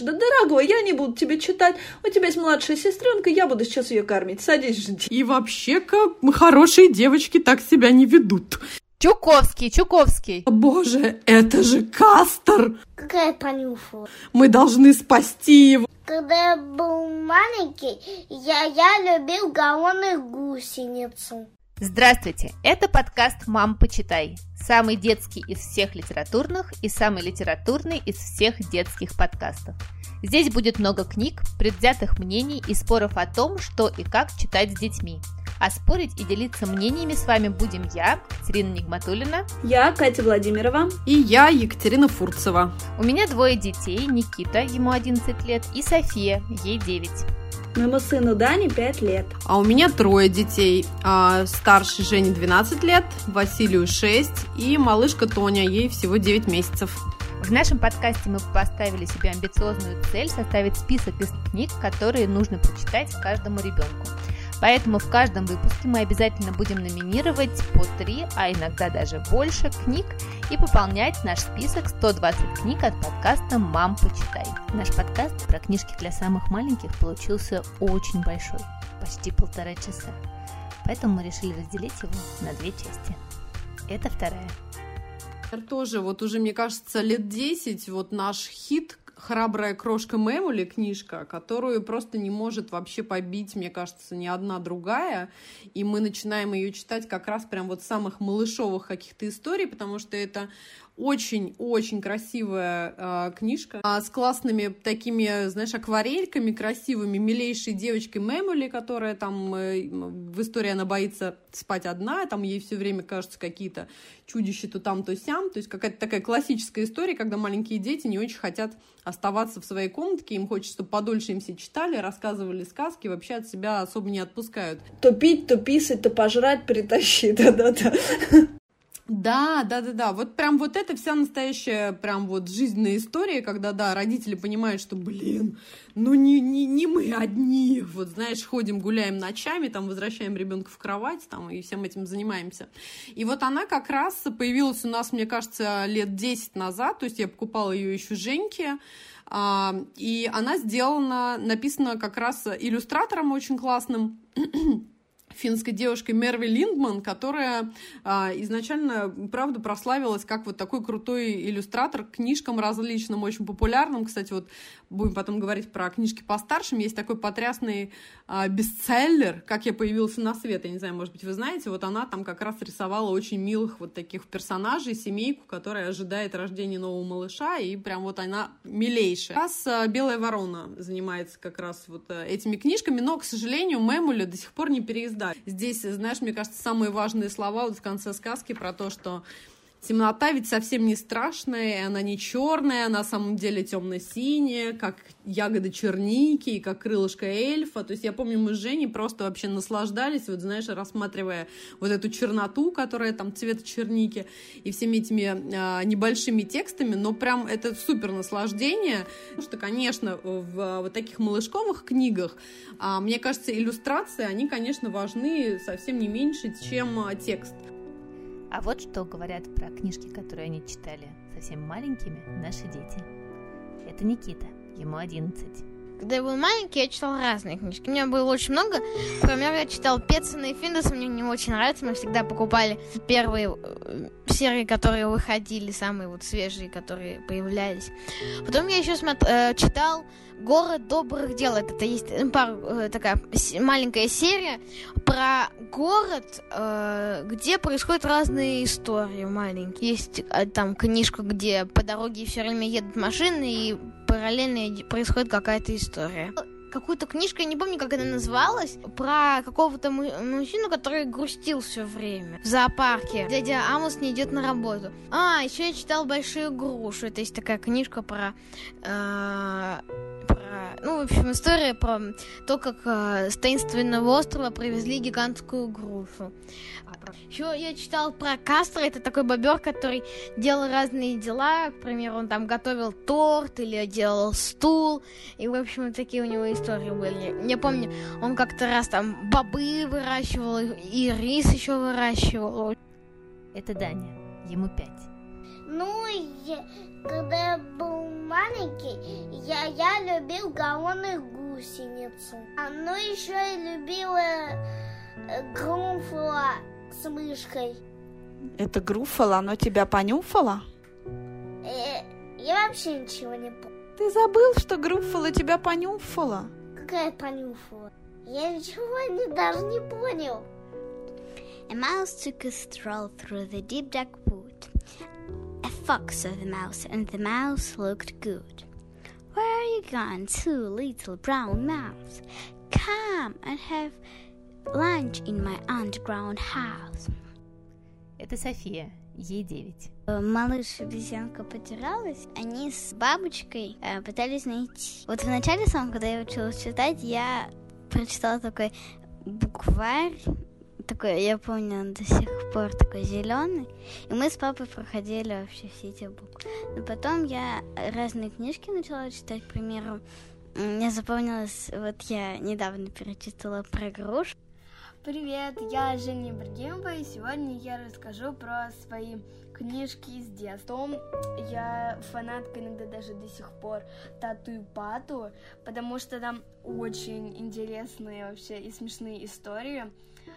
Да, дорогой, я не буду тебе читать. У тебя есть младшая сестренка, я буду сейчас ее кормить. Садись, жди. И вообще-ка хорошие девочки так себя не ведут. Чуковский, Чуковский. Боже, это же Кастер! Какая понюхала? Мы должны спасти его. Когда я был маленький, я, я любил галлоны гусеницу. Здравствуйте, это подкаст «Мам, почитай». Самый детский из всех литературных и самый литературный из всех детских подкастов. Здесь будет много книг, предвзятых мнений и споров о том, что и как читать с детьми. А спорить и делиться мнениями с вами будем я, Катерина Нигматулина. Я Катя Владимирова. И я, Екатерина Фурцева. У меня двое детей, Никита, ему 11 лет, и София, ей 9. Моему сыну Дане 5 лет. А у меня трое детей. А, старший Жене 12 лет, Василию 6 и малышка Тоня, ей всего 9 месяцев. В нашем подкасте мы поставили себе амбициозную цель составить список из книг, которые нужно прочитать каждому ребенку. Поэтому в каждом выпуске мы обязательно будем номинировать по 3, а иногда даже больше книг и пополнять наш список 120 книг от подкаста «Мам, почитай». Наш подкаст про книжки для самых маленьких получился очень большой, почти полтора часа. Поэтому мы решили разделить его на две части. Это вторая. Тоже вот уже, мне кажется, лет 10 вот наш хит храбрая крошка Мэмули книжка, которую просто не может вообще побить, мне кажется, ни одна другая. И мы начинаем ее читать как раз прям вот самых малышовых каких-то историй, потому что это очень-очень красивая э, книжка э, с классными такими, знаешь, акварельками красивыми, милейшей девочкой Мэмули, которая там э, в истории она боится спать одна, там ей все время кажутся какие-то чудища то там, то сям, то есть какая-то такая классическая история, когда маленькие дети не очень хотят оставаться в своей комнатке, им хочется, чтобы подольше им все читали, рассказывали сказки, вообще от себя особо не отпускают. То пить, то писать, то пожрать притащи, да-да-да. Да, да, да, да. Вот прям вот это вся настоящая прям вот жизненная история, когда, да, родители понимают, что, блин, ну не, не, не мы одни. Вот, знаешь, ходим, гуляем ночами, там, возвращаем ребенка в кровать, там, и всем этим занимаемся. И вот она как раз появилась у нас, мне кажется, лет 10 назад, то есть я покупала ее еще Женьке, а, и она сделана, написана как раз иллюстратором очень классным, финской девушкой Мерви Линдман, которая а, изначально, правда, прославилась как вот такой крутой иллюстратор к книжкам различным, очень популярным. Кстати, вот будем потом говорить про книжки постаршим. Есть такой потрясный а, бестселлер «Как я появился на свет». Я не знаю, может быть, вы знаете, вот она там как раз рисовала очень милых вот таких персонажей, семейку, которая ожидает рождения нового малыша, и прям вот она милейшая. Сейчас а, «Белая ворона» занимается как раз вот а, этими книжками, но, к сожалению, Мэмуля до сих пор не переиздали да. Здесь, знаешь, мне кажется, самые важные слова вот в конце сказки про то, что Темнота ведь совсем не страшная, она не черная, она на самом деле темно-синяя, как ягода черники как крылышко эльфа. То есть я помню, мы с Женей просто вообще наслаждались, вот знаешь, рассматривая вот эту черноту, которая там цвета черники, и всеми этими а, небольшими текстами, но прям это супер наслаждение, потому что, конечно, в вот таких малышковых книгах, а, мне кажется, иллюстрации, они, конечно, важны совсем не меньше, чем а, текст. А вот что говорят про книжки, которые они читали совсем маленькими наши дети. Это Никита, ему 11. Когда я был маленький, я читал разные книжки. У меня было очень много. Например, я читал Петсона и Финдес, мне не очень нравится. Мы всегда покупали первые э, серии, которые выходили, самые вот свежие, которые появлялись. Потом я еще смотр, э, читал Город добрых дел. Это есть э, пар, такая маленькая серия про город, где происходят разные истории маленькие. Есть там книжка, где по дороге все время едут машины и параллельно происходит какая-то история. Какую-то книжку, я не помню, как она называлась, про какого-то мужчину, который грустил все время в зоопарке. Дядя Амос не идет на работу. А, еще я читал Большую грушу. Это есть такая книжка про э, ну, в общем, история про то, как э, с таинственного острова привезли гигантскую грушу. Еще я читал про Кастро, это такой бобер, который делал разные дела. К примеру, он там готовил торт или делал стул. И, в общем, такие у него истории были. Я помню, он как-то раз там бобы выращивал и рис еще выращивал. Это Даня, ему пять. Ну, я, когда я был маленький, я, я любил голодную гусеницу. А ну еще я любила э, Грумфла с мышкой. Это Груффало, оно тебя понюфало? Э, я вообще ничего не помню. Ты забыл, что Груффало тебя понюфало? Какая понюфала? Я ничего не, даже не понял. A mouse took a stroll through the deep dark wood. A fox saw the mouse, and the mouse looked good. Where are you gone, two little brown mouse? Come and have lunch in my underground house. Это София, ей 9. Э, Малыш и обезьянка потерялась, они с бабочкой э, пытались найти. Вот в начале самом, когда я училась читать, я прочитала такой букварь, такой, я помню, он до сих пор такой зеленый. И мы с папой проходили вообще все эти буквы. Но потом я разные книжки начала читать, к примеру, мне запомнилось, вот я недавно перечитала про груш. Привет, я Женя Ибрагимова, и сегодня я расскажу про свои книжки из детства. Я фанатка иногда даже до сих пор Тату Пату, потому что там очень интересные вообще и смешные истории.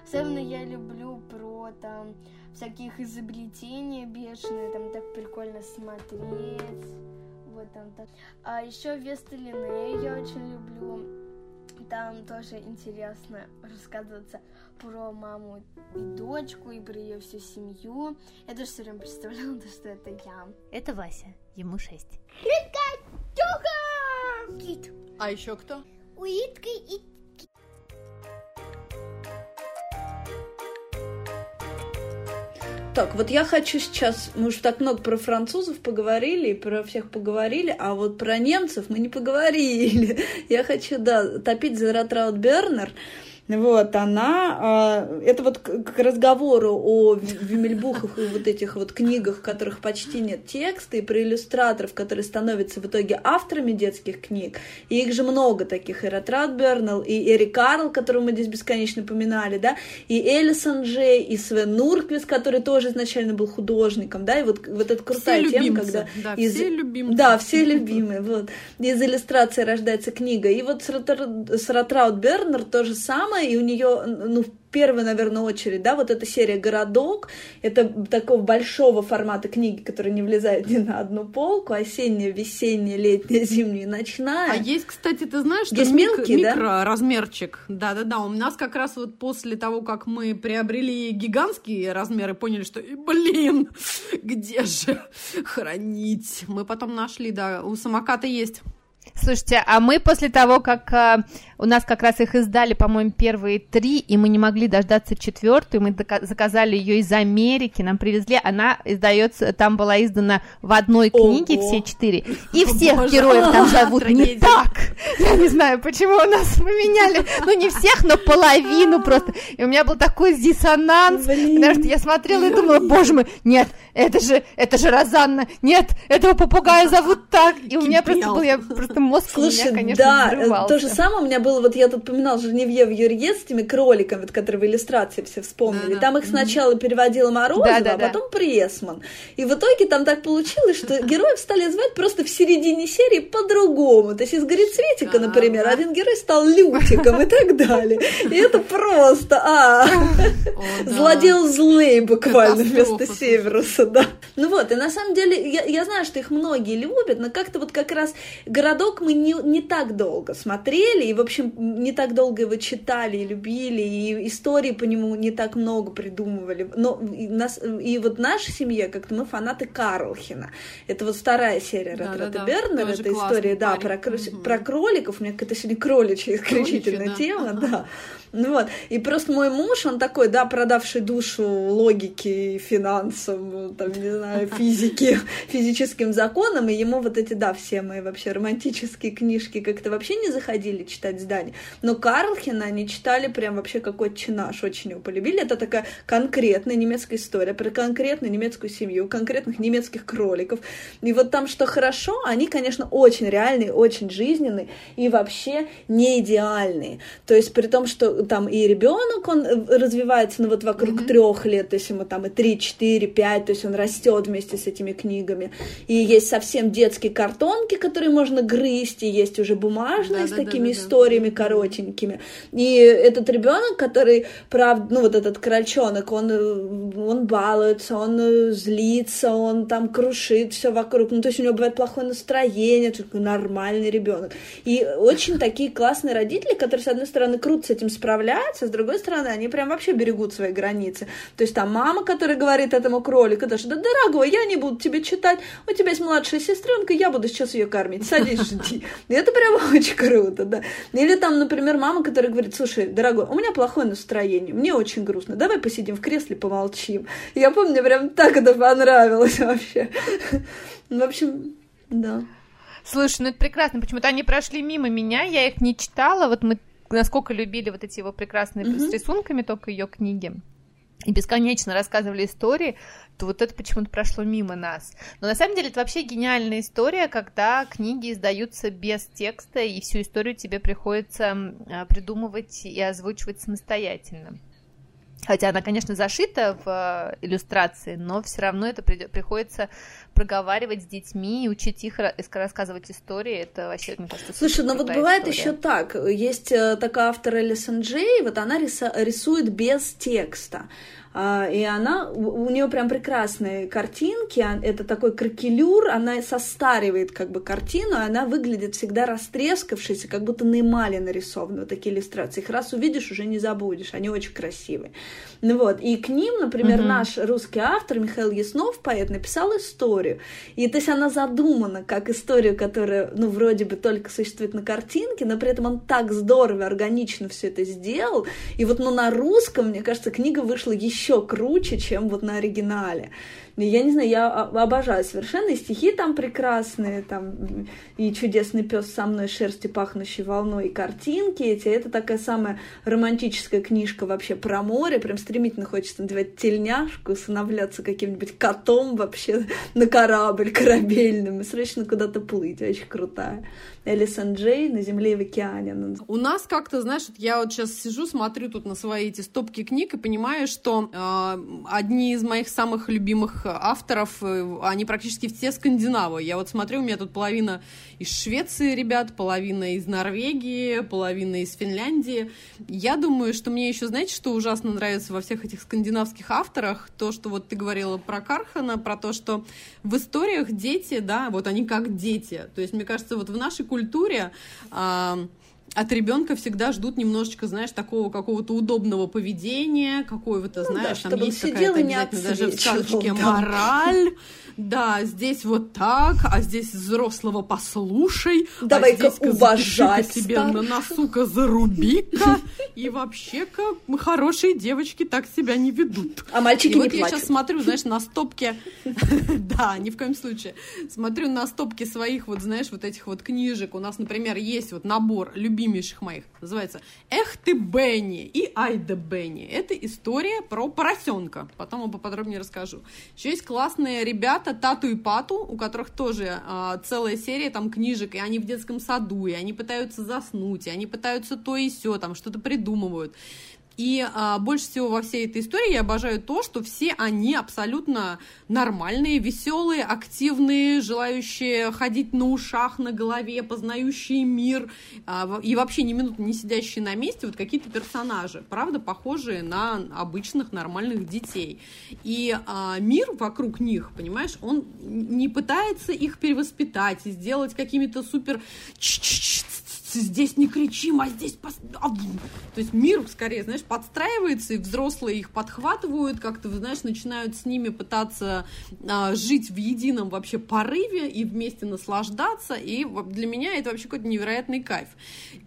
Особенно я люблю про там всяких изобретения бешеные, там так прикольно смотреть. Вот там так. А еще Веста Линнея я очень люблю. Там тоже интересно рассказываться про маму и дочку, и про ее всю семью. Я тоже все время представляла, что это я. Это Вася, ему 6. Кит, А еще кто? улитка и Так, вот я хочу сейчас, мы уже так много про французов поговорили и про всех поговорили, а вот про немцев мы не поговорили. Я хочу, да, топить за Ратраут Бернер. Вот, она, э, это вот к, разговору о Ви- Вимельбухах и вот этих вот книгах, в которых почти нет текста, и про иллюстраторов, которые становятся в итоге авторами детских книг. И их же много таких, и Ратрат Бернелл, и Эрик Карл, которого мы здесь бесконечно поминали, да, и Элисон Джей, и Свен Нурквис, который тоже изначально был художником, да, и вот, вот эта крутая все тема, любимцы. когда Да, из- все любимцы. да, все любимые, вот. Из иллюстрации рождается книга. И вот с, Ротраут Бернер то же самое, и у нее, ну, в первую, наверное, очередь, да, вот эта серия «Городок», это такого большого формата книги, которая не влезает ни на одну полку, осенняя, весенняя, летняя, зимняя ночная. А есть, кстати, ты знаешь, что Есть мик- мелкие, да? микроразмерчик. Да-да-да, у нас как раз вот после того, как мы приобрели гигантские размеры, поняли, что, «И, блин, где же хранить? Мы потом нашли, да, у самоката есть. Слушайте, а мы после того, как а, у нас как раз их издали, по-моему, первые три, и мы не могли дождаться четвертую, мы заказали ее из Америки, нам привезли, она издается, там была издана в одной книге Ого. все четыре, и всех Боже, героев там зовут не трагедия. так. Я не знаю, почему у нас поменяли, ну не всех, но половину просто. И у меня был такой диссонанс, Блин. потому что я смотрела и думала, боже мой, нет, это же, это же Розанна, нет, этого попугая зовут так. И у меня просто был, я просто мозг Слушай, меня, конечно, да, э, взрывался. то же самое у меня было, вот я тут упоминал Женевьев Юрье с этими кроликами, вот, которые в иллюстрации все вспомнили. Да-да. Там их сначала переводила Морозова, Да-да-да. а потом Пресман. И в итоге там так получилось, что героев стали звать просто в середине серии по-другому. То есть из Горецветика, Да. например, один герой стал Лютиком и так далее. И это просто, а, да. Злодел злый буквально вместо. Северуса, да. Ну вот, и на самом деле, я знаю, что их многие любят, но как-то вот как раз «Городок» мы не, не так долго смотрели, и, в общем, не так долго его читали и любили, и истории по нему не так много придумывали. Но и, нас, и вот наша семья, как-то мы фанаты Карлхина. Это вот вторая серия Да-да-да, Ретрата Бернера, тоже это классный история, да, про, Мгм. про кроликов, у меня какая-то сегодня кроличья исключительно Кроличья, да. тема, да. Ну вот, и просто мой муж, он такой, да, продавший душу логике финансам, там, не знаю, физике, физическим законам, и ему вот эти, да, все мои вообще романтические книжки как-то вообще не заходили читать здание. Но Карлхина они читали прям вообще какой чинаш, очень его полюбили. Это такая конкретная немецкая история про конкретную немецкую семью, конкретных немецких кроликов. И вот там, что хорошо, они, конечно, очень реальные, очень жизненные. и вообще не идеальные. То есть при том, что там и ребенок, он развивается, ну вот вокруг mm-hmm. трех лет, то есть ему там и три, четыре, пять, то есть он растет вместе с этими книгами. И есть совсем детские картонки, которые можно грызть, и есть уже бумажные да, с да, такими да, да, историями да. коротенькими. И этот ребенок, который, правда, ну вот этот крольчонок, он, он балуется, он э, злится, он там крушит все вокруг. Ну, то есть у него бывает плохое настроение, такой нормальный ребенок. И очень такие классные родители, которые, с одной стороны, круто с этим справляются, с другой стороны, они прям вообще берегут свои границы. То есть там мама, которая говорит этому кролику, что да, дорогой, я не буду тебе читать, у тебя есть младшая сестренка, я буду сейчас ее кормить, садись, жди. И это прям очень круто, да. Или там, например, мама, которая говорит, слушай, дорогой, у меня плохое настроение, мне очень грустно, давай посидим в кресле, помолчим. Я помню, мне прям так это понравилось вообще. В общем, да. Слушай, ну это прекрасно. Почему-то они прошли мимо меня, я их не читала. Вот мы насколько любили вот эти его прекрасные mm-hmm. с рисунками, только ее книги. И бесконечно рассказывали истории, то вот это почему-то прошло мимо нас. Но на самом деле это вообще гениальная история, когда книги издаются без текста, и всю историю тебе приходится а, придумывать и озвучивать самостоятельно. Хотя она, конечно, зашита в э, иллюстрации, но все равно это приходится проговаривать с детьми и учить их рассказывать истории. Это вообще, мне кажется, Слушай, ну вот бывает еще так. Есть э, такая автор Элисон Джей, вот она рисует без текста. А, и она, у нее прям прекрасные картинки, а, это такой кракелюр, она состаривает как бы картину, и она выглядит всегда растрескавшейся, как будто на эмали нарисованы вот такие иллюстрации. Их раз увидишь, уже не забудешь, они очень красивые. Ну вот, и к ним, например, угу. наш русский автор Михаил Яснов, поэт, написал историю. И то есть она задумана как историю, которая, ну, вроде бы только существует на картинке, но при этом он так здорово, органично все это сделал. И вот, ну, на русском, мне кажется, книга вышла еще круче, чем вот на оригинале. Я не знаю, я обожаю совершенно, и стихи там прекрасные, там и чудесный пес со мной, шерсти пахнущей волной, и картинки эти. Это такая самая романтическая книжка вообще про море, прям стремительно хочется надевать тельняшку, усыновляться каким-нибудь котом вообще на корабль корабельным и срочно куда-то плыть, очень крутая. Элисон Джей на земле и в океане. У нас как-то, знаешь, я вот сейчас сижу, смотрю тут на свои эти стопки книг и понимаю, что э, одни из моих самых любимых авторов, э, они практически все скандинавы. Я вот смотрю, у меня тут половина из Швеции ребят, половина из Норвегии, половина из Финляндии. Я думаю, что мне еще, знаете, что ужасно нравится во всех этих скандинавских авторах? То, что вот ты говорила про Кархана, про то, что в историях дети, да, вот они как дети. То есть, мне кажется, вот в нашей культуре а, от ребенка всегда ждут немножечко, знаешь, такого какого-то удобного поведения, какого-то, ну, знаешь, да, там есть какая-то обязательно даже в сказочке да. мораль. Да, здесь вот так, а здесь взрослого послушай, а Давай-ка а уважать себе на носу-ка заруби-ка, и вообще-ка хорошие девочки так себя не ведут. А мальчики и не вот я сейчас смотрю, знаешь, на стопке, да, ни в коем случае, смотрю на стопки своих вот, знаешь, вот этих вот книжек. У нас, например, есть вот набор любимейших моих, называется «Эх ты, Бенни» и «Ай да Бенни». Это история про поросенка, потом я поподробнее расскажу. Еще есть классные ребята, ребята Тату и Пату, у которых тоже э, целая серия там книжек, и они в детском саду, и они пытаются заснуть, и они пытаются то и все, там что-то придумывают. И а, больше всего во всей этой истории я обожаю то, что все они абсолютно нормальные, веселые, активные, желающие ходить на ушах, на голове, познающие мир, а, и вообще ни минуты не сидящие на месте, вот какие-то персонажи, правда, похожие на обычных нормальных детей. И а, мир вокруг них, понимаешь, он не пытается их перевоспитать и сделать какими-то супер здесь не кричим, а здесь... Пос... А, то есть мир скорее, знаешь, подстраивается, и взрослые их подхватывают, как-то, знаешь, начинают с ними пытаться а, жить в едином вообще порыве и вместе наслаждаться, и для меня это вообще какой-то невероятный кайф.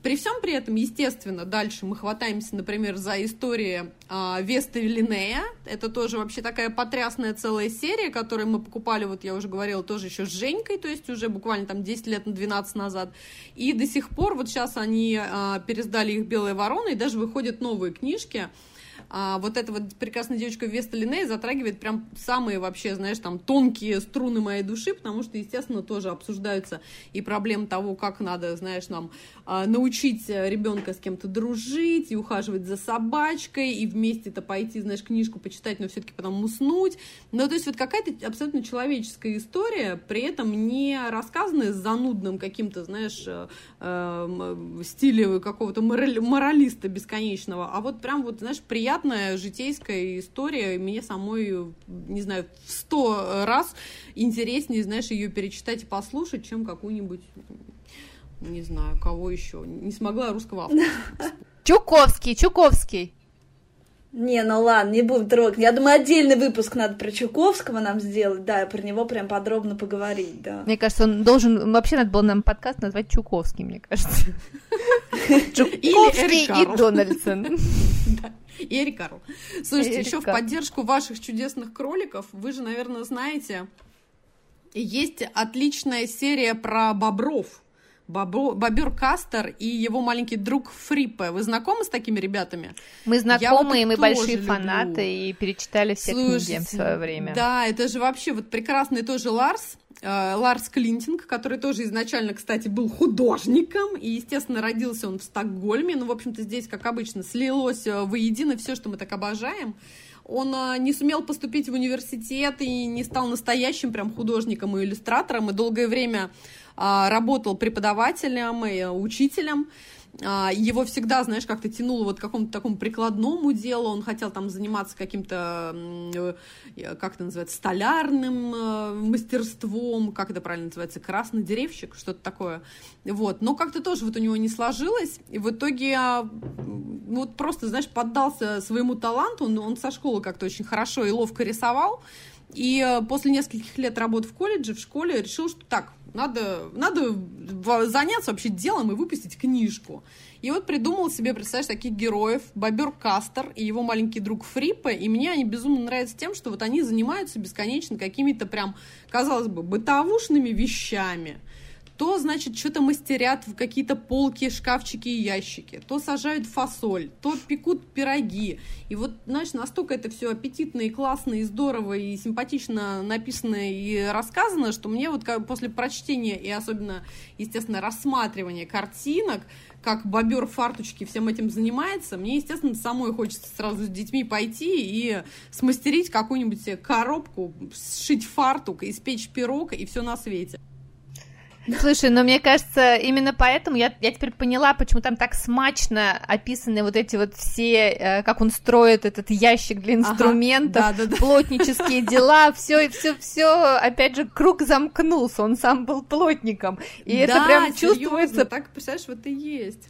При всем при этом, естественно, дальше мы хватаемся, например, за истории Веста Линея, это тоже вообще такая потрясная целая серия, которую мы покупали, вот я уже говорила, тоже еще с Женькой, то есть уже буквально там 10 лет на 12 назад, и до сих пор вот сейчас они а, пересдали их «Белая ворона», и даже выходят новые книжки. А, вот эта вот прекрасная девочка Веста Линей затрагивает прям самые вообще, знаешь, там тонкие струны моей души, потому что, естественно, тоже обсуждаются и проблемы того, как надо, знаешь, нам а, научить ребенка с кем-то дружить и ухаживать за собачкой, и вместе-то пойти, знаешь, книжку почитать, но все-таки потом уснуть. Ну, то есть вот какая-то абсолютно человеческая история, при этом не рассказанная с занудным каким-то, знаешь, э, э, стиле какого-то моралиста бесконечного, а вот прям вот, знаешь, приятная житейская история, мне самой, не знаю, в сто раз интереснее, знаешь, ее перечитать и послушать, чем какую-нибудь не знаю, кого еще. Не смогла русского автора. Чуковский, Чуковский. Не, ну ладно, не будем трогать. Я думаю, отдельный выпуск надо про Чуковского нам сделать, да, про него прям подробно поговорить, да. Мне кажется, он должен, вообще надо было нам подкаст назвать Чуковский, мне кажется. Чуковский и Дональдсон. Эрик Карл. Слушайте, еще в поддержку ваших чудесных кроликов, вы же, наверное, знаете, есть отличная серия про бобров. Бобо, Бобер Кастер и его маленький друг Фриппе. Вы знакомы с такими ребятами? Мы знакомы, и мы большие люблю. фанаты, и перечитали все Слушайте, книги в свое время. Да, это же вообще вот прекрасный тоже Ларс, Ларс Клинтинг, который тоже изначально, кстати, был художником, и, естественно, родился он в Стокгольме. Ну, в общем-то, здесь, как обычно, слилось э, воедино все, что мы так обожаем он а, не сумел поступить в университет и не стал настоящим прям художником и иллюстратором, и долгое время работал преподавателем и учителем. А, его всегда, знаешь, как-то тянуло вот к какому-то такому прикладному делу, он хотел там заниматься каким-то, э, как это называется, столярным э, мастерством, как это правильно называется, красный деревщик, что-то такое, вот, но как-то тоже вот у него не сложилось, и в итоге вот просто, знаешь, поддался своему таланту, он, он со школы как-то очень хорошо и ловко рисовал, и э, после нескольких лет работы в колледже, в школе, решил, что так, надо, надо заняться вообще делом и выпустить книжку. И вот придумал себе, представляешь, таких героев, Бобер Кастер и его маленький друг Фриппа, и мне они безумно нравятся тем, что вот они занимаются бесконечно какими-то прям, казалось бы, бытовушными вещами то, значит, что-то мастерят в какие-то полки, шкафчики и ящики, то сажают фасоль, то пекут пироги. И вот, знаешь, настолько это все аппетитно и классно, и здорово, и симпатично написано и рассказано, что мне вот после прочтения и особенно, естественно, рассматривания картинок, как бобер фарточки всем этим занимается, мне, естественно, самой хочется сразу с детьми пойти и смастерить какую-нибудь коробку, сшить фартук, испечь пирог и все на свете. Слушай, но мне кажется, именно поэтому я, я теперь поняла, почему там так смачно описаны вот эти вот все, э, как он строит этот ящик для инструментов, ага, да, да, да. плотнические дела, все, все, все, опять же, круг замкнулся, он сам был плотником, и да, это прям серьезно, чувствуется. Так, представляешь, вот и есть.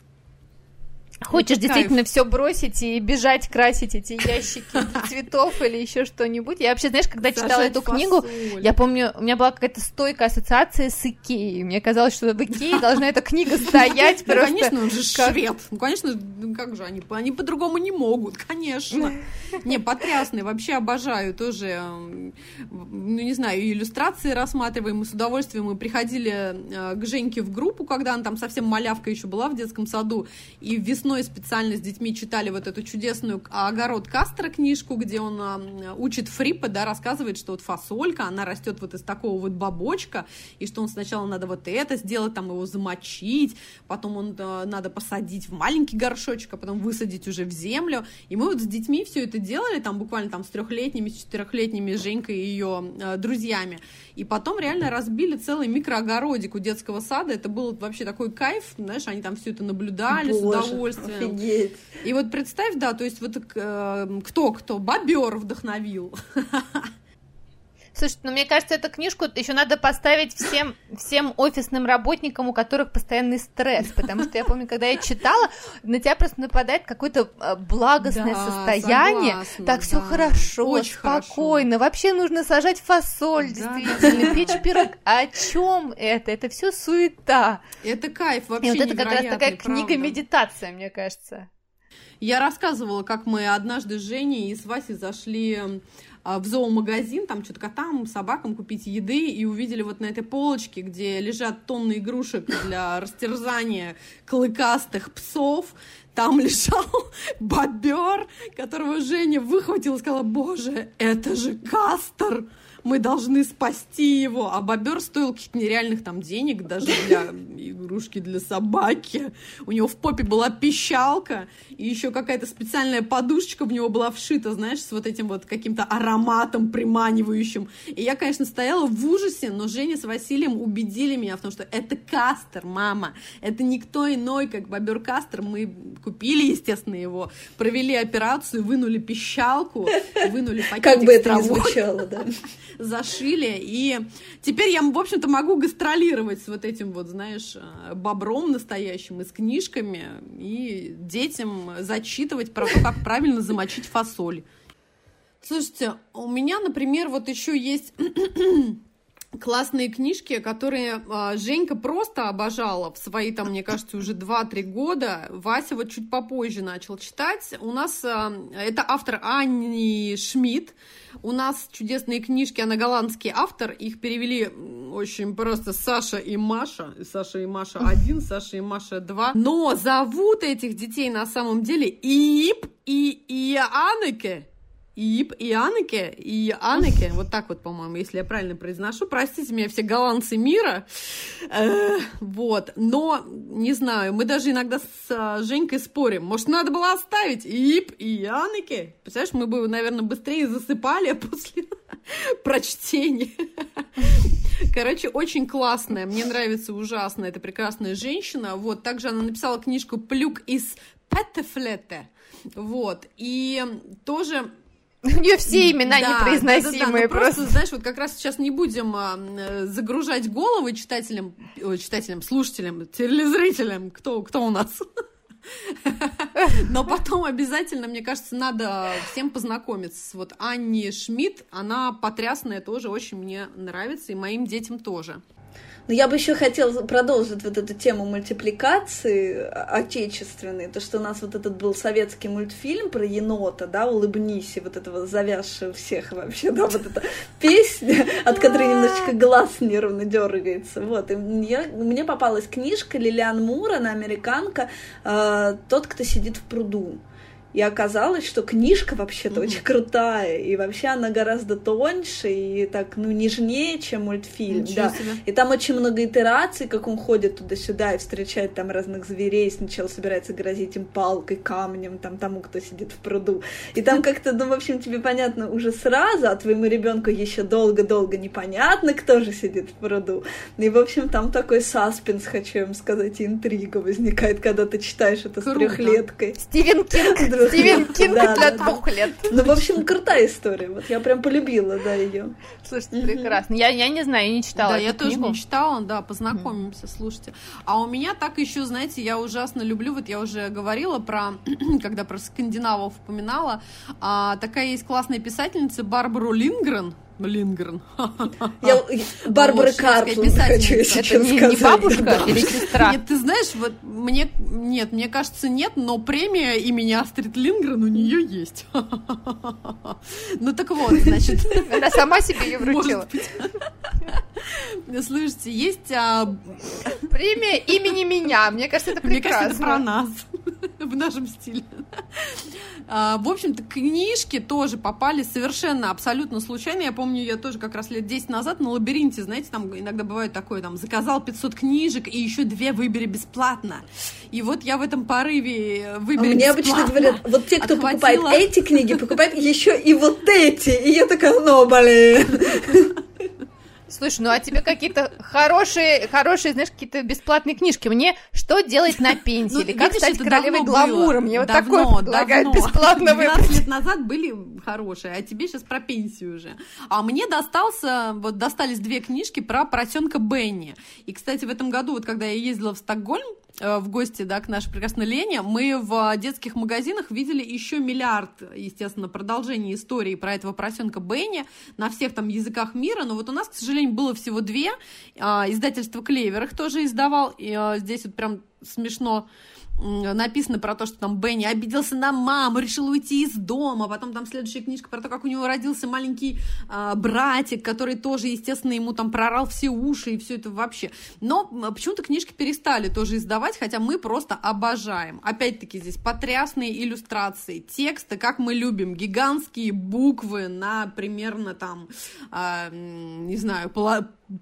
Хочешь действительно все бросить и бежать красить эти ящики цветов или еще что-нибудь. Я вообще, знаешь, когда читала эту книгу, я помню, у меня была какая-то стойкая ассоциация с Икеей. Мне казалось, что в Икее должна эта книга стоять просто. конечно, он же швед. Ну, конечно, как же они? Они по-другому не могут, конечно. Не, потрясный, вообще обожаю тоже. Ну, не знаю, иллюстрации рассматриваем. Мы с удовольствием мы приходили э, к Женьке в группу, когда она там совсем малявка еще была в детском саду, и весной весной специально с детьми читали вот эту чудесную «Огород Кастера» книжку, где он э, учит Фриппа, да, рассказывает, что вот фасолька, она растет вот из такого вот бобочка, и что он сначала надо вот это сделать, там его замочить, потом он э, надо посадить в маленький горшочек, а потом высадить уже в землю. И мы вот с детьми все это делали, там буквально там с трехлетними, с четырехлетними Женькой и ее э, друзьями. И потом реально разбили целый микроогородик у детского сада. Это был вообще такой кайф, знаешь, они там все это наблюдали Боже. с удовольствием удовольствием. Офигеть. И вот представь, да, то есть вот э, кто кто, бобер вдохновил. Слушай, ну мне кажется, эту книжку еще надо поставить всем, всем офисным работникам, у которых постоянный стресс, потому что я помню, когда я читала, на тебя просто нападает какое-то э, благостное да, состояние, согласна, так все да. хорошо, Очень спокойно, хорошо. вообще нужно сажать фасоль, да. действительно, печь пирог. О чем это? Это все суета. Это кайф вообще. И вот это как раз такая книга-медитация, мне кажется. Я рассказывала, как мы однажды с Женей и с Васей зашли а, в зоомагазин, там что-то котам, собакам купить еды, и увидели вот на этой полочке, где лежат тонны игрушек для растерзания клыкастых псов, там лежал бобер, которого Женя выхватила и сказала, боже, это же Кастер! Мы должны спасти его. А бобер стоил каких-то нереальных там денег даже для игрушки для собаки. У него в попе была пищалка, и еще какая-то специальная подушечка в него была вшита, знаешь, с вот этим вот каким-то ароматом приманивающим. И я, конечно, стояла в ужасе, но Женя с Василием убедили меня в том, что это Кастер, мама. Это никто иной, как бобер Кастер. Мы купили, естественно, его, провели операцию, вынули пищалку, вынули пакетик Как бы это ни звучало, да зашили, и теперь я, в общем-то, могу гастролировать с вот этим вот, знаешь, э, бобром настоящим и с книжками, и детям зачитывать про то, как правильно замочить фасоль. Слушайте, у меня, например, вот еще есть классные книжки, которые э, Женька просто обожала в свои, там, мне кажется, уже 2-3 года. Вася вот чуть попозже начал читать. У нас э, это автор Анни Шмидт. У нас чудесные книжки, она голландский автор. Их перевели очень просто Саша и Маша. Саша и Маша один, Саша и Маша два. Но зовут этих детей на самом деле Ип и Иоаннеке. Ип и Анеке, и Анеке, вот так вот, по-моему, если я правильно произношу. Простите меня, все голландцы мира. Э, вот, но, не знаю, мы даже иногда с э, Женькой спорим. Может, надо было оставить Ип и Анеке? Представляешь, мы бы, наверное, быстрее засыпали после прочтения. Короче, очень классная, мне нравится ужасно, это прекрасная женщина. Вот, также она написала книжку «Плюк из Петтефлете». Вот, и тоже у нее все имена да, непроизносимые да, да, да. просто. просто. Знаешь, вот как раз сейчас не будем а, загружать головы читателям, читателям, слушателям, телезрителям, кто, кто у нас. Но потом обязательно, мне кажется, надо всем познакомиться. Вот Анни Шмидт, она потрясная тоже, очень мне нравится, и моим детям тоже. Но я бы еще хотела продолжить вот эту тему мультипликации отечественной, то, что у нас вот этот был советский мультфильм про енота, да, «Улыбнись», и вот этого завязшего всех вообще, да, вот эта песня, от которой немножечко глаз нервно дергается, вот, и мне, мне попалась книжка Лилиан Мур, она американка, э, «Тот, кто сидит в пруду», и оказалось, что книжка вообще-то mm-hmm. очень крутая, и вообще она гораздо тоньше и так, ну, нежнее, чем мультфильм. Ничего да. Себе. И там очень много итераций, как он ходит туда-сюда и встречает там разных зверей, сначала собирается грозить им палкой, камнем, там тому, кто сидит в пруду. И там как-то, ну, в общем, тебе понятно уже сразу, а твоему ребенку еще долго-долго непонятно, кто же сидит в пруду. И, в общем, там такой саспенс, хочу вам сказать, интрига возникает, когда ты читаешь это Круто. с трехлеткой. Стивен Кинг Стивен Кинг для двух лет. Ну, в общем, крутая история. Вот я прям полюбила, да, ее. Слушайте, прекрасно. Я, я не знаю, я не читала. Да, я тоже не читала, да, познакомимся, слушайте. А у меня так еще, знаете, я ужасно люблю, вот я уже говорила про, когда про скандинавов упоминала, а, такая есть классная писательница Барбару Лингрен, Лингрен. Я Барбара Карплан хочу Это не, сказать. не бабушка да. или сестра? Нет, ты знаешь, вот мне, нет, мне кажется, нет, но премия имени Астрид Лингрен у нее есть. Ну так вот, значит. Она сама себе ее вручила. Слушайте, есть... А... Премия имени меня. Мне кажется, это прекрасно. Мне кажется, это про нас. В нашем стиле. А, в общем-то, книжки тоже попали совершенно, абсолютно случайно. Я помню, я тоже как раз лет 10 назад на лабиринте, знаете, там иногда бывает такое, там, заказал 500 книжек и еще две выбери бесплатно. И вот я в этом порыве выбери а Мне обычно говорят, вот те, кто отхватила... покупает эти книги, покупают еще и вот эти. И я такая, ну, блин. Слушай, ну а тебе какие-то хорошие, хорошие, знаешь, какие-то бесплатные книжки. Мне что делать на пенсии? Ну, Или как видишь, стать королевой гламура? Мне вот такое предлагают бесплатно 12 лет назад были хорошие, а тебе сейчас про пенсию уже. А мне достался, вот достались две книжки про поросенка Бенни. И, кстати, в этом году, вот когда я ездила в Стокгольм, в гости да, к нашей прекрасной Лене, мы в детских магазинах видели еще миллиард, естественно, продолжений истории про этого поросенка Бенни на всех там языках мира, но вот у нас, к сожалению, было всего две. А, издательство Клевер их тоже издавал, и а, здесь вот прям смешно написано про то, что там Бенни обиделся на маму, решил уйти из дома, потом там следующая книжка про то, как у него родился маленький э, братик, который тоже, естественно, ему там прорал все уши и все это вообще. Но почему-то книжки перестали тоже издавать, хотя мы просто обожаем. Опять-таки здесь потрясные иллюстрации, тексты, как мы любим, гигантские буквы на примерно там, э, не знаю,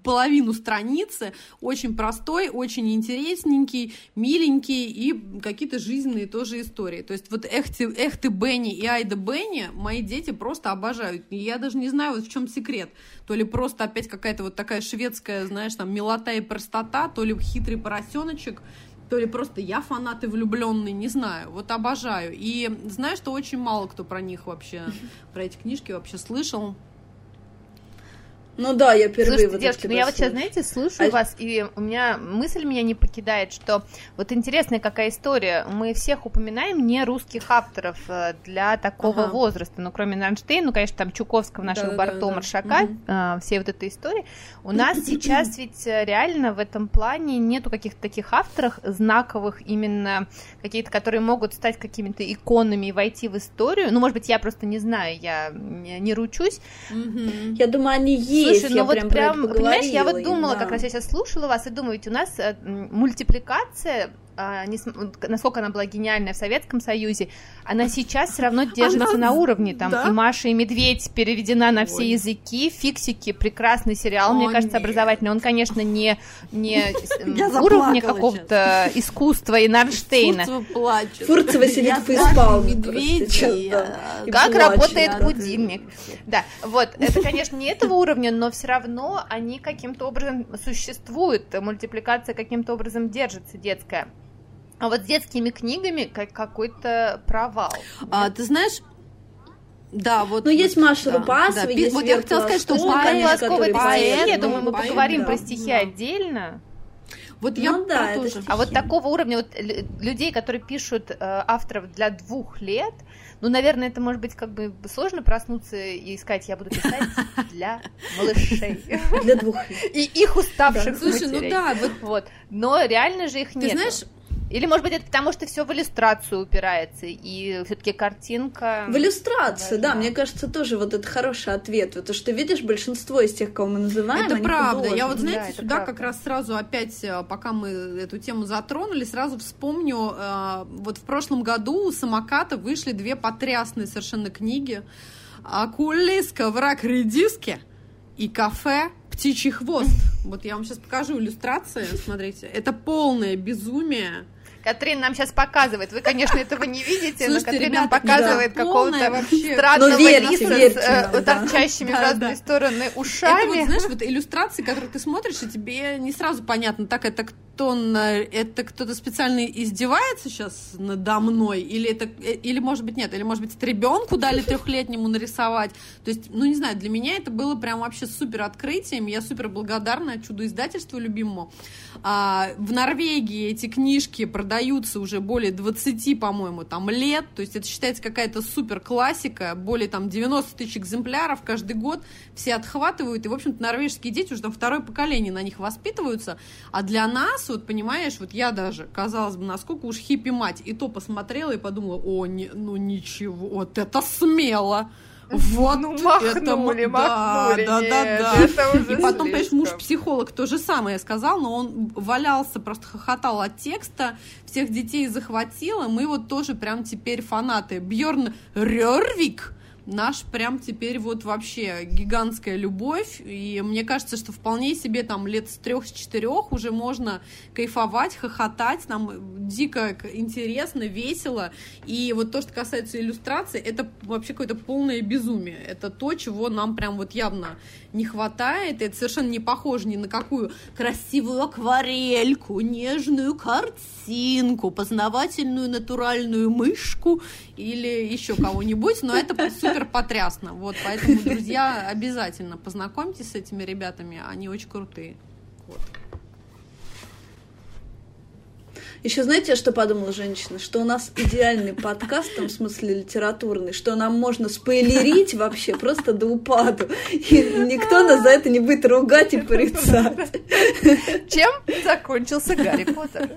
половину страницы, очень простой, очень интересненький, миленький и какие-то жизненные тоже истории. То есть вот Эх ты, Эх ты Бенни и Айда Бенни мои дети просто обожают. И я даже не знаю, вот в чем секрет. То ли просто опять какая-то вот такая шведская, знаешь, там, милота и простота, то ли хитрый поросеночек, то ли просто я фанат и влюбленный, не знаю, вот обожаю. И знаю, что очень мало кто про них вообще, про эти книжки вообще слышал. Ну да, я первые Слушайте, вот девушки, ну я вот сейчас, знаете, слушаю а... вас, и у меня мысль меня не покидает, что вот интересная какая история. Мы всех упоминаем не русских авторов э, для такого ага. возраста. Ну, кроме Нанштейна, ну, конечно, там Чуковского, нашего да, Барто, да, Маршака, угу. э, все вот этой истории. У нас сейчас ведь э, реально в этом плане нету каких-то таких авторов знаковых, именно какие-то, которые могут стать какими-то иконами и войти в историю. Ну, может быть, я просто не знаю, я не ручусь. Угу. Я думаю, они есть Слушай, ну вот прям, понимаешь, я вот думала, да. как раз я сейчас слушала вас и думаю, ведь у нас э, мультипликация насколько она была гениальная в Советском Союзе, она сейчас все равно держится она... на уровне. Там да? и Маша, и Медведь переведена на все Ой. языки. Фиксики прекрасный сериал, О, мне кажется, нет. образовательный. Он, конечно, не, не уровня какого-то искусства и Нарштейна. Фурцева сидит фейспалм. Медведь. Как работает будильник. Да, вот, это, конечно, не этого уровня, но все равно они каким-то образом существуют. Мультипликация каким-то образом держится детская. А вот с детскими книгами как какой-то провал. А, ты знаешь, да, вот. Ну, есть Маша да, Рупасова, да. есть Вот я хотела сказать, что поэт, поэт, я думаю, мы поэт, поговорим да, про стихи да. отдельно. Вот ну, я да, тоже. Стихи. А вот такого уровня вот людей, которые пишут э, авторов для двух лет, ну, наверное, это может быть как бы сложно проснуться и искать, я буду писать для малышей. Для двух лет. И их уставших Слушай, ну да, вот. Но реально же их нет. Ты знаешь, или, может быть, это потому, что все в иллюстрацию упирается, и все-таки картинка. В иллюстрацию, да, мне кажется, тоже вот это хороший ответ. Вот то, что видишь, большинство из тех, кого мы называем, это правда. Я вот, знаете, да, сюда правда. как раз сразу опять, э, пока мы эту тему затронули, сразу вспомню, э, вот в прошлом году у самоката вышли две потрясные совершенно книги. Акулиска враг редиски и кафе птичий хвост. Вот я вам сейчас покажу иллюстрации, смотрите. Это полное безумие. Катрин нам сейчас показывает. Вы, конечно, этого не видите, Слушайте, но Катрин ребята, нам показывает да, какого-то странного но верьте, лиса верьте, с э, да. торчащими да, в разные да. стороны ушами. Это вот, знаешь, вот иллюстрации, которые ты смотришь, и тебе не сразу понятно, так это кто это кто-то специально издевается сейчас надо мной, или это, э, или может быть нет, или может быть это ребенку дали трехлетнему нарисовать. То есть, ну не знаю, для меня это было прям вообще супер открытием, я супер благодарна чудо издательству любимому. А, в Норвегии эти книжки продаются уже более 20, по-моему, там лет, то есть это считается какая-то супер классика, более там 90 тысяч экземпляров каждый год, все отхватывают, и, в общем-то, норвежские дети уже там второе поколение на них воспитываются, а для нас, вот понимаешь, вот я даже, казалось бы, насколько уж хиппи-мать, и то посмотрела и подумала, о, не, ну ничего, вот это смело, вот ну, махнули, это, махнули, да, нет, да, да, да. И потом, конечно, муж-психолог то же самое сказал, но он валялся, просто хохотал от текста, всех детей захватило, мы вот тоже прям теперь фанаты. Бьорн Рервик, наш прям теперь вот вообще гигантская любовь, и мне кажется, что вполне себе там лет с трех, с четырех уже можно кайфовать, хохотать, нам дико интересно, весело, и вот то, что касается иллюстрации, это вообще какое-то полное безумие, это то, чего нам прям вот явно не хватает, это совершенно не похоже ни на какую красивую акварельку, нежную картинку, познавательную натуральную мышку или еще кого-нибудь, но это супер потрясно. Вот, поэтому, друзья, обязательно познакомьтесь с этими ребятами, они очень крутые. Вот. Еще знаете, что подумала женщина? Что у нас идеальный подкаст, в том смысле литературный, что нам можно спойлерить вообще просто до упаду. И никто нас за это не будет ругать и порицать. Чем закончился Гарри Поттер?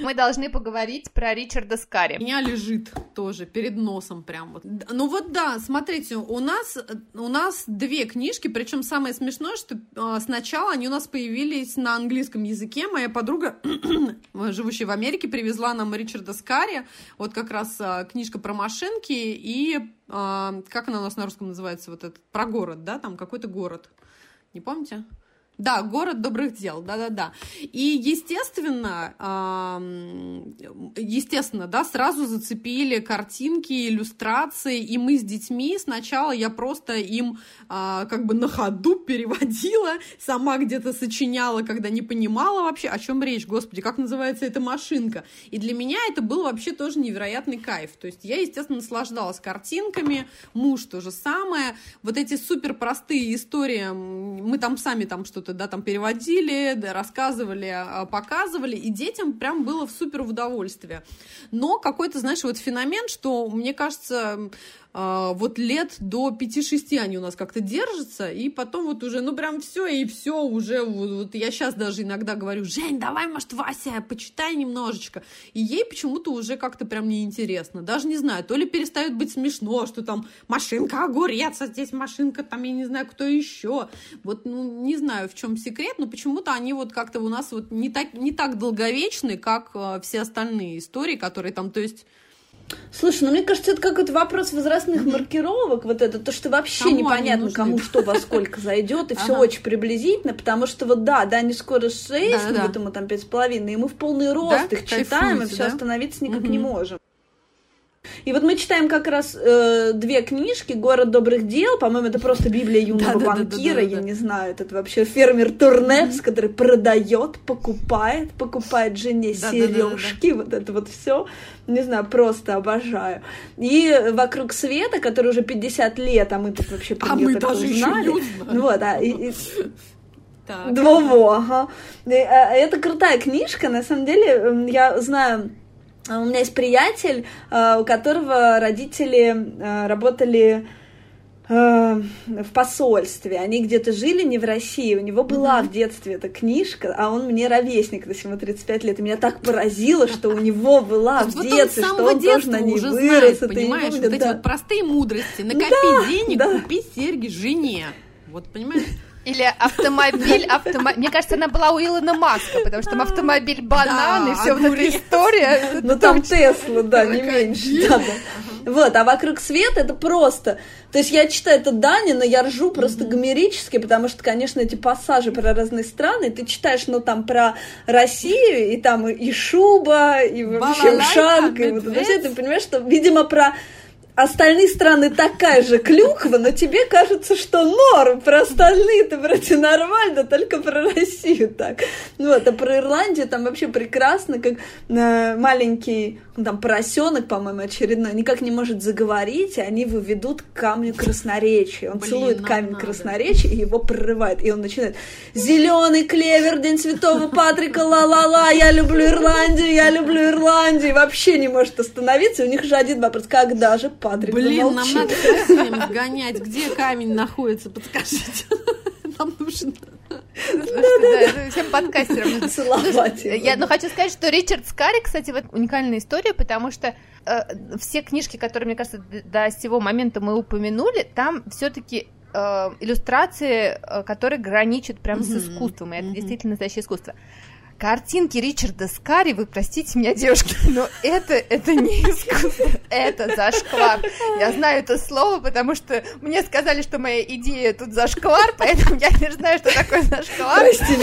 Мы должны поговорить про Ричарда Скари. У меня лежит тоже перед носом прям вот. Ну вот да, смотрите, у нас, у нас две книжки, причем самое смешное, что э, сначала они у нас появились на английском языке. Моя подруга, живущая в Америке, привезла нам Ричарда Скари, вот как раз э, книжка про машинки и э, как она у нас на русском называется, вот этот, про город, да, там какой-то город. Не помните? Да, город добрых дел, да-да-да. И, естественно, естественно, да, сразу зацепили картинки, иллюстрации, и мы с детьми сначала я просто им а, как бы на ходу переводила, сама где-то сочиняла, когда не понимала вообще, о чем речь, господи, как называется эта машинка. И для меня это был вообще тоже невероятный кайф. То есть я, естественно, наслаждалась картинками, муж то же самое. Вот эти супер простые истории, мы там сами там что-то что-то, да, там переводили, да, рассказывали, а, показывали, и детям прям было в супер удовольствие. Но какой-то, знаешь, вот феномен, что, мне кажется, вот лет до 5-6 они у нас как-то держатся, и потом вот уже, ну, прям все, и все уже, вот, вот я сейчас даже иногда говорю, Жень, давай, может, Вася, почитай немножечко, и ей почему-то уже как-то прям неинтересно, даже не знаю, то ли перестает быть смешно, что там машинка огурец, а здесь машинка, там, я не знаю, кто еще, вот, ну, не знаю, в чем секрет, но почему-то они вот как-то у нас вот не так, не так долговечны, как э, все остальные истории, которые там, то есть Слушай, ну мне кажется, это какой-то вопрос возрастных mm-hmm. маркировок, вот это, то, что вообще кому непонятно, кому что во сколько зайдет, и все очень приблизительно, потому что вот да, да, не скоро 6, вот ему там пять с половиной, и мы в полный рост их читаем, и все остановиться никак не можем. И вот мы читаем как раз э, две книжки «Город добрых дел», по-моему, это просто Библия юного да, банкира, да, да, да, я не знаю, это вообще фермер Турнепс, который продает, покупает, покупает жене сережки, вот это вот все, не знаю, просто обожаю. И «Вокруг света», который уже 50 лет, а мы тут вообще про а мы даже узнали. Вот, а, и, и... Так. Двово, ага. А, это крутая книжка, на самом деле, я знаю у меня есть приятель, а, у которого родители а, работали в посольстве, они где-то жили не в России, у него была mm-hmm. в детстве эта книжка, а он мне ровесник, то есть ему 35 лет, и меня так поразило, что у него была в детстве, что он тоже на ней вырос. понимаешь, вот эти вот простые мудрости, накопи денег, купи серьги жене, вот понимаешь? Или автомобиль, автомобиль. Мне кажется, она была у Илона Маска, потому что там автомобиль банан да, и все вот эта история. Ну там Тесла, да, не меньше. Да, да. Вот, а вокруг света это просто. То есть я читаю это Дани, но я ржу просто гомерически, потому что, конечно, эти пассажи про разные страны, ты читаешь, ну, там, про Россию, и там и шуба, и вообще ушанка, и вот это все, ты понимаешь, что, видимо, про остальные страны такая же клюква, но тебе кажется, что норм, про остальные-то вроде нормально, только про Россию так. Вот, а про Ирландию там вообще прекрасно, как э, маленький ну, там поросенок, по-моему, очередной, никак не может заговорить, и они его ведут к камню красноречия. Он Блин, целует камень надо. красноречия и его прорывает. И он начинает Зеленый клевер, День Святого Патрика, ла-ла-ла, я люблю Ирландию, я люблю Ирландию. И вообще не может остановиться. У них же один вопрос, когда же Патрик Блин, нам надо гонять. Где камень находится? Подскажите. Нам нужно... Всем подкастерам. Целовать. Я ну, хочу сказать, что Ричард Скари, кстати, вот уникальная история, потому что э, все книжки, которые, мне кажется, до сего момента мы упомянули, там все-таки э, иллюстрации, э, которые граничат прям с искусством, и это действительно настоящее искусство картинки Ричарда Скари, вы простите меня, девушки, но это, это не искусство, это зашквар. Я знаю это слово, потому что мне сказали, что моя идея тут зашквар, поэтому я не знаю, что такое зашквар. Прости,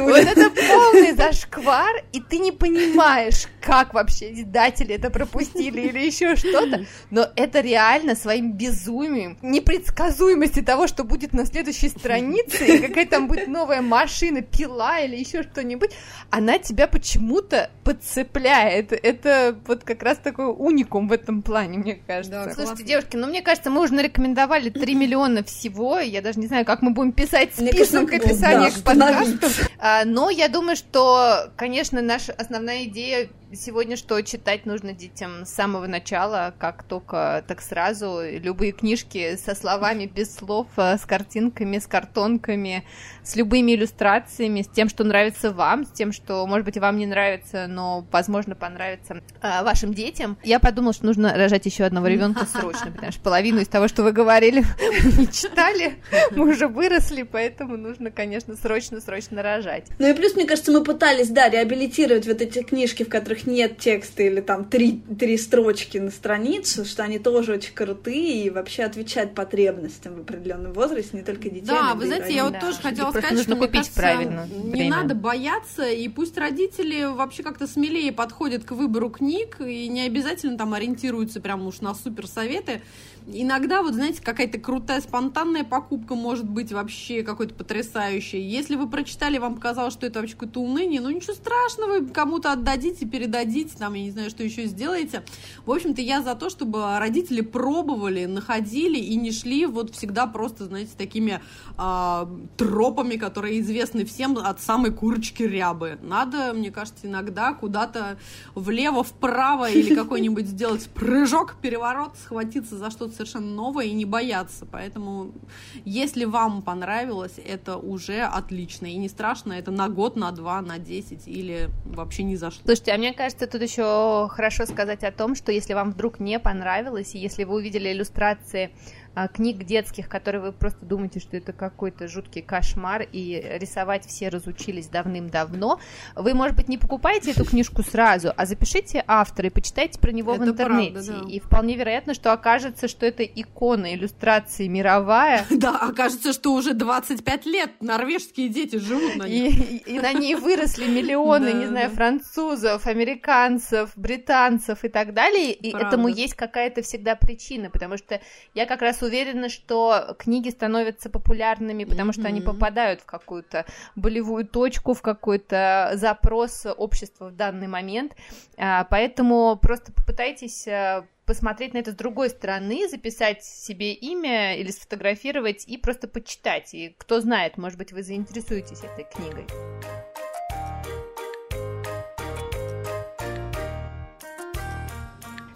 Вот это полный зашквар, и ты не понимаешь, как вообще издатели это пропустили или еще что-то, но это реально своим безумием, непредсказуемости того, что будет на следующей странице, какая там будет новая машина, пила или еще что-нибудь, она тебя почему-то подцепляет. Это вот как раз такой уникум в этом плане, мне кажется. Да, Слушайте, девушки, ну мне кажется, мы уже нарекомендовали 3 миллиона всего, я даже не знаю, как мы будем писать список к описанию да, к подкасту, а, но я думаю, что, конечно, наша основная идея сегодня, что читать нужно детям с самого начала, как только, так сразу. Любые книжки со словами без слов, э, с картинками, с картонками, с любыми иллюстрациями, с тем, что нравится вам, с тем, что, может быть, вам не нравится, но, возможно, понравится э, вашим детям. Я подумала, что нужно рожать еще одного ребенка срочно, потому что половину из того, что вы говорили, мы не читали, мы уже выросли, поэтому нужно, конечно, срочно-срочно рожать. Ну и плюс, мне кажется, мы пытались, да, реабилитировать вот эти книжки, в которых нет текста или там три, три строчки на страницу, что они тоже очень крутые и вообще отвечают потребностям в определенном возрасте, не только детей. Да, вы знаете, я вот да. тоже хотела сказать, нужно что, купить кажется, правильно не время. надо бояться, и пусть родители вообще как-то смелее подходят к выбору книг, и не обязательно там ориентируются прям уж на суперсоветы, иногда, вот знаете, какая-то крутая спонтанная покупка может быть вообще какой-то потрясающей. Если вы прочитали, вам показалось, что это вообще какое-то уныние, ну ничего страшного, вы кому-то отдадите, передадите, там, я не знаю, что еще сделаете. В общем-то, я за то, чтобы родители пробовали, находили и не шли вот всегда просто, знаете, такими э, тропами, которые известны всем от самой курочки рябы. Надо, мне кажется, иногда куда-то влево-вправо или какой-нибудь сделать прыжок, переворот, схватиться за что-то совершенно новое и не бояться. Поэтому, если вам понравилось, это уже отлично. И не страшно, это на год, на два, на десять или вообще не зашло. Слушайте, а мне кажется, тут еще хорошо сказать о том, что если вам вдруг не понравилось, и если вы увидели иллюстрации книг детских, которые вы просто думаете, что это какой-то жуткий кошмар, и рисовать все разучились давным-давно, вы, может быть, не покупаете эту книжку сразу, а запишите автора и почитайте про него это в интернете. Правда, да. И вполне вероятно, что окажется, что это икона иллюстрации мировая. Да, окажется, что уже 25 лет норвежские дети живут на ней. И, и на ней выросли миллионы, не знаю, французов, американцев, британцев и так далее. И этому есть какая-то всегда причина, потому что я как раз уверена, что книги становятся популярными, потому mm-hmm. что они попадают в какую-то болевую точку, в какой-то запрос общества в данный момент. А, поэтому просто попытайтесь а, посмотреть на это с другой стороны, записать себе имя или сфотографировать и просто почитать. И кто знает, может быть, вы заинтересуетесь этой книгой.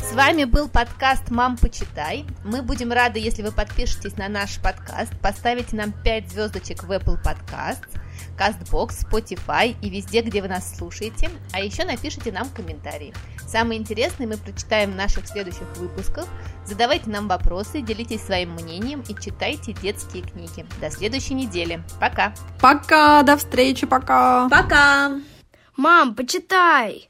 С вами был подкаст «Мам, почитай». Мы будем рады, если вы подпишетесь на наш подкаст, поставите нам 5 звездочек в Apple Podcast, CastBox, Spotify и везде, где вы нас слушаете, а еще напишите нам комментарии. Самые интересные мы прочитаем в наших следующих выпусках. Задавайте нам вопросы, делитесь своим мнением и читайте детские книги. До следующей недели. Пока! Пока! До встречи! Пока! Пока! Мам, почитай!